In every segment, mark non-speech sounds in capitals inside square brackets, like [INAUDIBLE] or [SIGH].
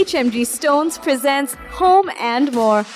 HMG Stones presents Home and More.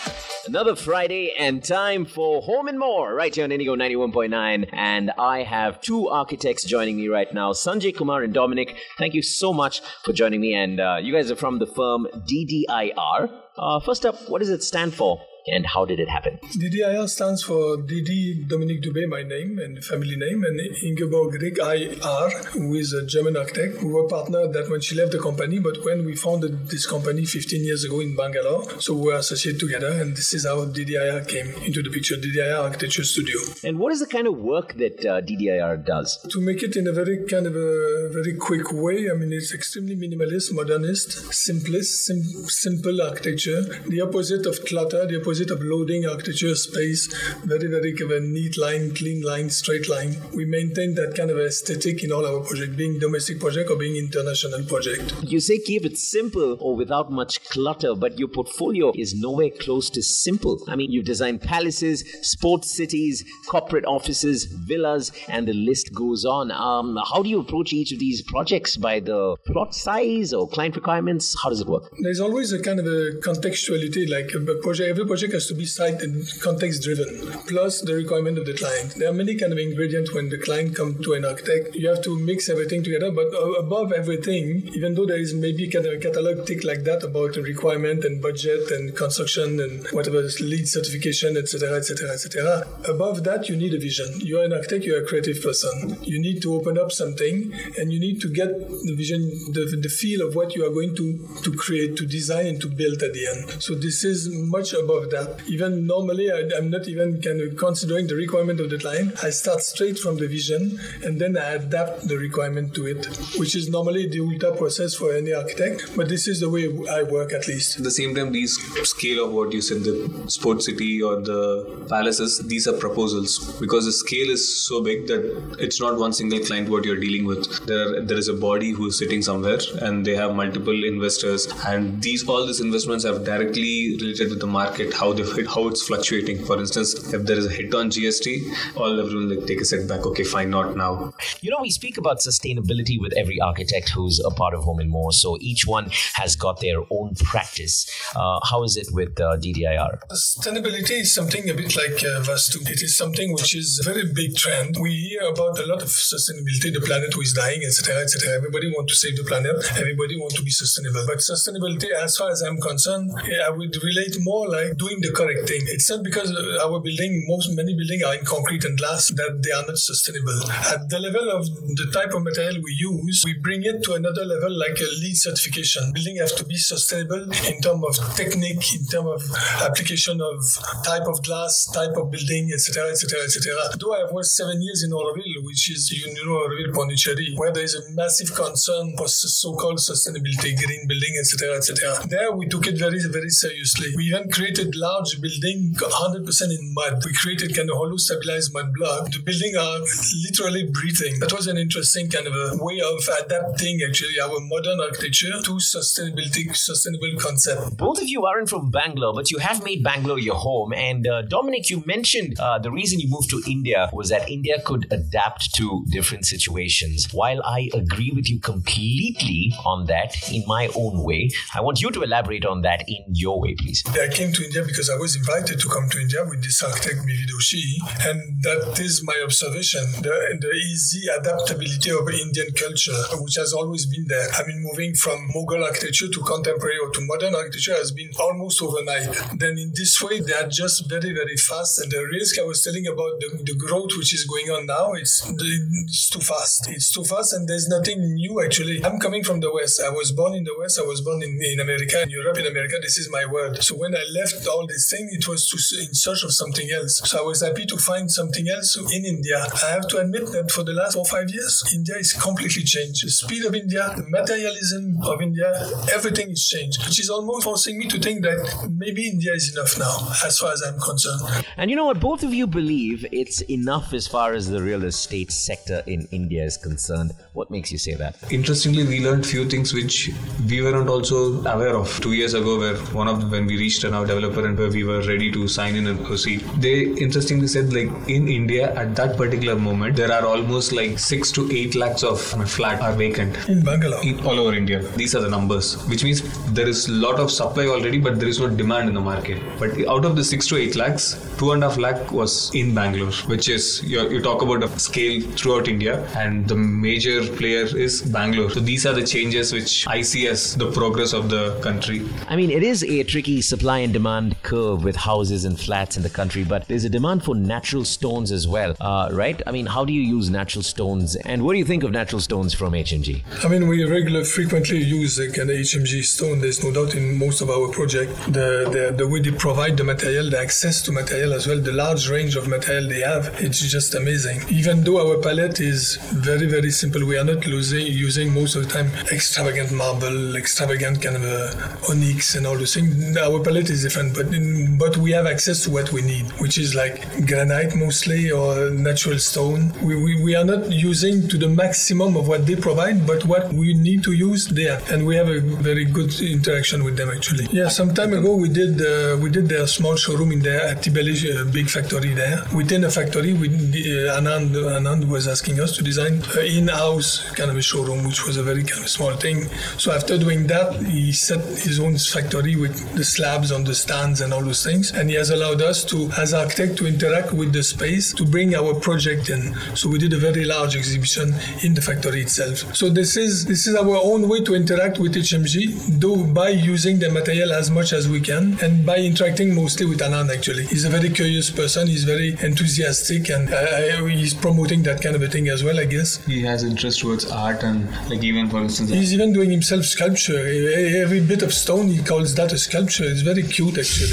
Another Friday and time for Home and More right here on Indigo 91.9. And I have two architects joining me right now, Sanjay Kumar and Dominic. Thank you so much for joining me. And uh, you guys are from the firm DDIR. Uh, first up, what does it stand for? And how did it happen? DDIR stands for Didi Dominique Dubé, my name and family name, and Ingeborg Rick IR, who is a German architect. We were partnered that when she left the company, but when we founded this company 15 years ago in Bangalore, so we were associated together, and this is how DDIR came into the picture, DDIR Architecture Studio. And what is the kind of work that uh, DDIR does? To make it in a very kind of a very quick way, I mean, it's extremely minimalist, modernist, simplest, sim- simple architecture, the opposite of clutter, the opposite opposite of loading architecture space, very, very kind of a neat line, clean line, straight line. We maintain that kind of aesthetic in all our projects, being domestic project or being international project. You say keep it simple or without much clutter, but your portfolio is nowhere close to simple. I mean, you design palaces, sports cities, corporate offices, villas, and the list goes on. Um, how do you approach each of these projects? By the plot size or client requirements? How does it work? There's always a kind of a contextuality, like a project, every project has to be site and context driven, plus the requirement of the client. There are many kind of ingredients when the client comes to an architect. You have to mix everything together, but above everything, even though there is maybe kind of a catalog tick like that about the requirement and budget and construction and whatever LEED certification, etc., etc., etc. Above that, you need a vision. You are an architect. You are a creative person. You need to open up something, and you need to get the vision, the, the feel of what you are going to to create, to design, and to build at the end. So this is much above Even normally, I, am not even kind of considering the requirement of the client. I start straight from the vision and then I adapt the requirement to it, which is normally the ultra process for any architect. But this is the way I work at least. At the same time, these scale of what you said, the sports city or the palaces, these are proposals because the scale is so big that it's not one single client what you're dealing with. There, there is a body who's sitting somewhere and they have multiple investors, and these all these investments have directly related to the market how they how it's fluctuating. For instance, if there is a hit on GST, all everyone like take a setback. Okay, fine, not now. You know, we speak about sustainability with every architect who's a part of Home and More. So each one has got their own practice. Uh, how is it with uh, DDIR? Sustainability is something a bit like uh, Vastu. It is something which is a very big trend. We hear about a lot of sustainability. The planet who is dying, etc., etc. Everybody want to save the planet. Everybody want to be sustainable. But sustainability, as far as I'm concerned, I would relate more like doing the correct thing. It's not because uh, our building, most many buildings are in concrete and glass that they are not sustainable. At the level of the type of material we use, we bring it to another level like a LEED certification. Building have to be sustainable in terms of technique, in terms of application of type of glass, type of building, etc., etc., etc. Though I have worked seven years in Auroville, which is you know Auroville Pondicherry, where there is a massive concern for so-called sustainability, green building, etc., etc. There we took it very, very seriously. We even created large building 100% in mud. We created kind of hollow stabilized mud block. The building are literally breathing. That was an interesting kind of a way of adapting actually our modern architecture to sustainability, sustainable concept. Both of you aren't from Bangalore, but you have made Bangalore your home. And uh, Dominic, you mentioned uh, the reason you moved to India was that India could adapt to different situations. While I agree with you completely on that in my own way, I want you to elaborate on that in your way, please. I came to India because I was invited to come to India with this architect B.V. Doshi, and that is my observation: the, the easy adaptability of Indian culture, which has always been there. I mean, moving from Mughal architecture to contemporary or to modern architecture has been almost overnight. Then, in this way, they adjust very, very fast. And the risk I was telling about the, the growth which is going on now, it's, it's too fast. It's too fast, and there's nothing new actually. I'm coming from the West. I was born in the West. I was born in, in America, in Europe, in America. This is my world. So when I left all this thing, it was to, in search of something else. So I was happy to find something else in India. I have to admit that for the last four five years, India is completely changed. The speed of India, the materialism of India, everything is changed, which is almost forcing me to think that maybe India is enough now, as far as I'm concerned. And you know what? Both of you believe it's enough as far as the real estate sector in India is concerned. What makes you say that? Interestingly, we learned few things which we weren't also aware of two years ago, where one of when we reached an our developer paper and where we were ready to sign in and proceed. They interestingly said like in India at that particular moment there are almost like six to eight lakhs of flat are vacant in Bangalore. in all over India. These are the numbers, which means there is a lot of supply already, but there is no demand in the market. But out of the six to eight lakhs, two and a half lakh was in Bangalore, which is you, you talk about a scale throughout India, and the major player is Bangalore. So these are the changes which I see as the progress of the country. I mean, it is a tricky supply and demand curve with houses and flats in the country, but there's a demand for natural stones as well, uh, right? I mean, how do you use natural stones, and what do you think of natural stones from HMG? I mean, we regularly, frequently use like an HMG stone. There's no doubt in most of our project. The, the the way they provide the material, the access to material as well, the large range of material they have, it's just amazing. Even though our palette is very very simple, we are not losing, using most of the time extravagant marble, extravagant kind of uh, onyx and all those things. Our palette is different, but in, but we have access to what we need, which is like granite mostly or natural stone. We, we, we are not using to the maximum of what they provide, but what we need to use there, and we have a very good interaction with them actually. Yeah, some time ago we did uh, we did their small showroom in there at Tibeli, uh, big factory there. Within a factory, we uh, Anand Anand was asking us to design an in-house kind of a showroom, which was a very kind of small thing. So after doing that, he set his own factory with the slabs on the stands and all those things, and he has allowed us to, as architect, to interact with the space to bring our project in. So we did a very large exhibition in the factory itself. So this is this is our own way to interact with HMG, though by using the material as much as we can and by interacting mostly with Anand. Actually, he's a very curious person. He's very enthusiastic, and uh, he's promoting that kind of a thing as well. I guess He has interest towards art and like even for instance he's even doing himself sculpture. Every bit of stone he calls that a sculpture. It's very cute actually.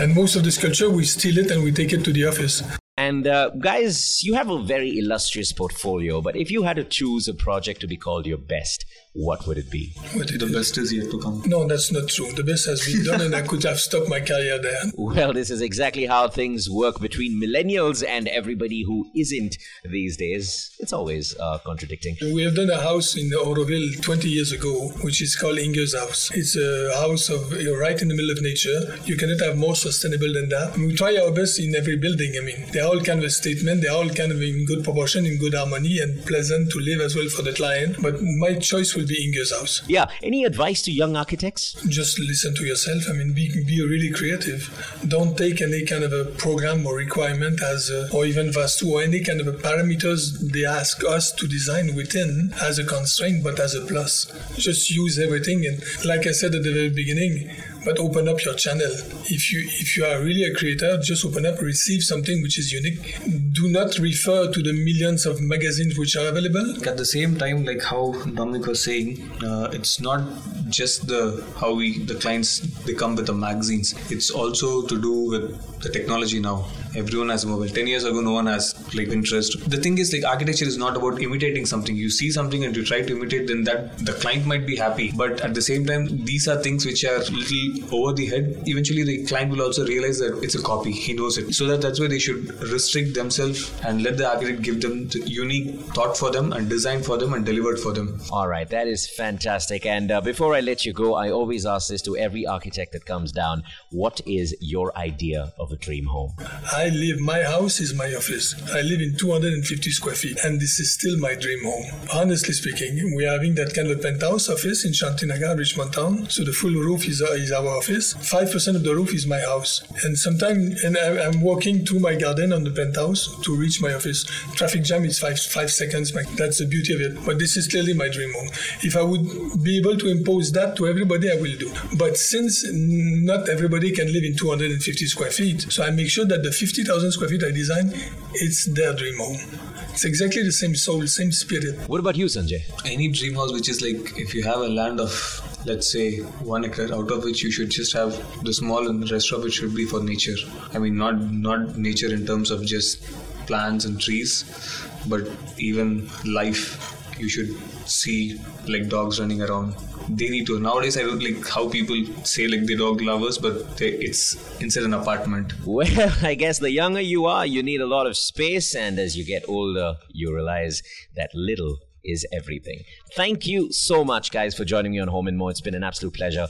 And most of the sculpture we steal it and we take it to the office. And uh, guys, you have a very illustrious portfolio, but if you had to choose a project to be called your best, what would it be? What the best is yet to come. No, that's not true. The best has been done, and I could have stopped my career there. Well, this is exactly how things work between millennials and everybody who isn't these days. It's always uh, contradicting. We have done a house in Auroville 20 years ago, which is called Inger's House. It's a house of you're right in the middle of nature. You cannot have more sustainable than that. And we try our best in every building. I mean, they're all kind of a statement. They're all kind of in good proportion, in good harmony, and pleasant to live as well for the client. But my choice will be Inger's House. Yeah, any advice to young architects? Just listen to yourself. I mean, be, be really creative. Don't take any kind of a program or requirement as, a, or even Vastu or any kind of a parameters they ask us to design within as a constraint, but as a plus. Just use everything. And like I said at the very beginning, but open up your channel. If you if you are really a creator, just open up, receive something which is unique. Do not refer to the millions of magazines which are available. At the same time, like how Dominic was saying, uh, it's not just the how we the clients they come with the magazines. It's also to do with the technology now. Everyone has a mobile. Ten years ago, no one has like interest. The thing is, like architecture is not about imitating something. You see something and you try to imitate, then that the client might be happy. But at the same time, these are things which are little over the head. Eventually, the client will also realize that it's a copy. He knows it. So that that's why they should restrict themselves and let the architect give them the unique thought for them and design for them and delivered for them. All right, that is fantastic. And uh, before I let you go, I always ask this to every architect that comes down what is your idea of a dream home? I live, my house is my office. I live in 250 square feet, and this is still my dream home. Honestly speaking, we are having that kind of penthouse office in Shantinagar, Richmond Town. So the full roof is, uh, is our office. 5% of the roof is my house. And sometimes, and I, I'm walking to my garden on the penthouse to reach my office. Traffic jam is five, five seconds. That's the beauty of it. But this is clearly my dream home. If I would be able to impose that to everybody, I will do. But since not everybody can live in 250 square feet, so I make sure that the 50,000 square feet I design, it's their dream home. It's exactly the same soul, same spirit. What about you, Sanjay? Any dream house which is like if you have a land of let's say one acre out of which you should just have the small and the rest of it should be for nature. I mean not not nature in terms of just plants and trees, but even life. You should see like dogs running around. They need to nowadays. I don't like how people say like they dog lovers, but they, it's inside an apartment. Well, [LAUGHS] I guess the younger you are, you need a lot of space, and as you get older, you realize that little is everything. Thank you so much, guys, for joining me on Home and More. It's been an absolute pleasure.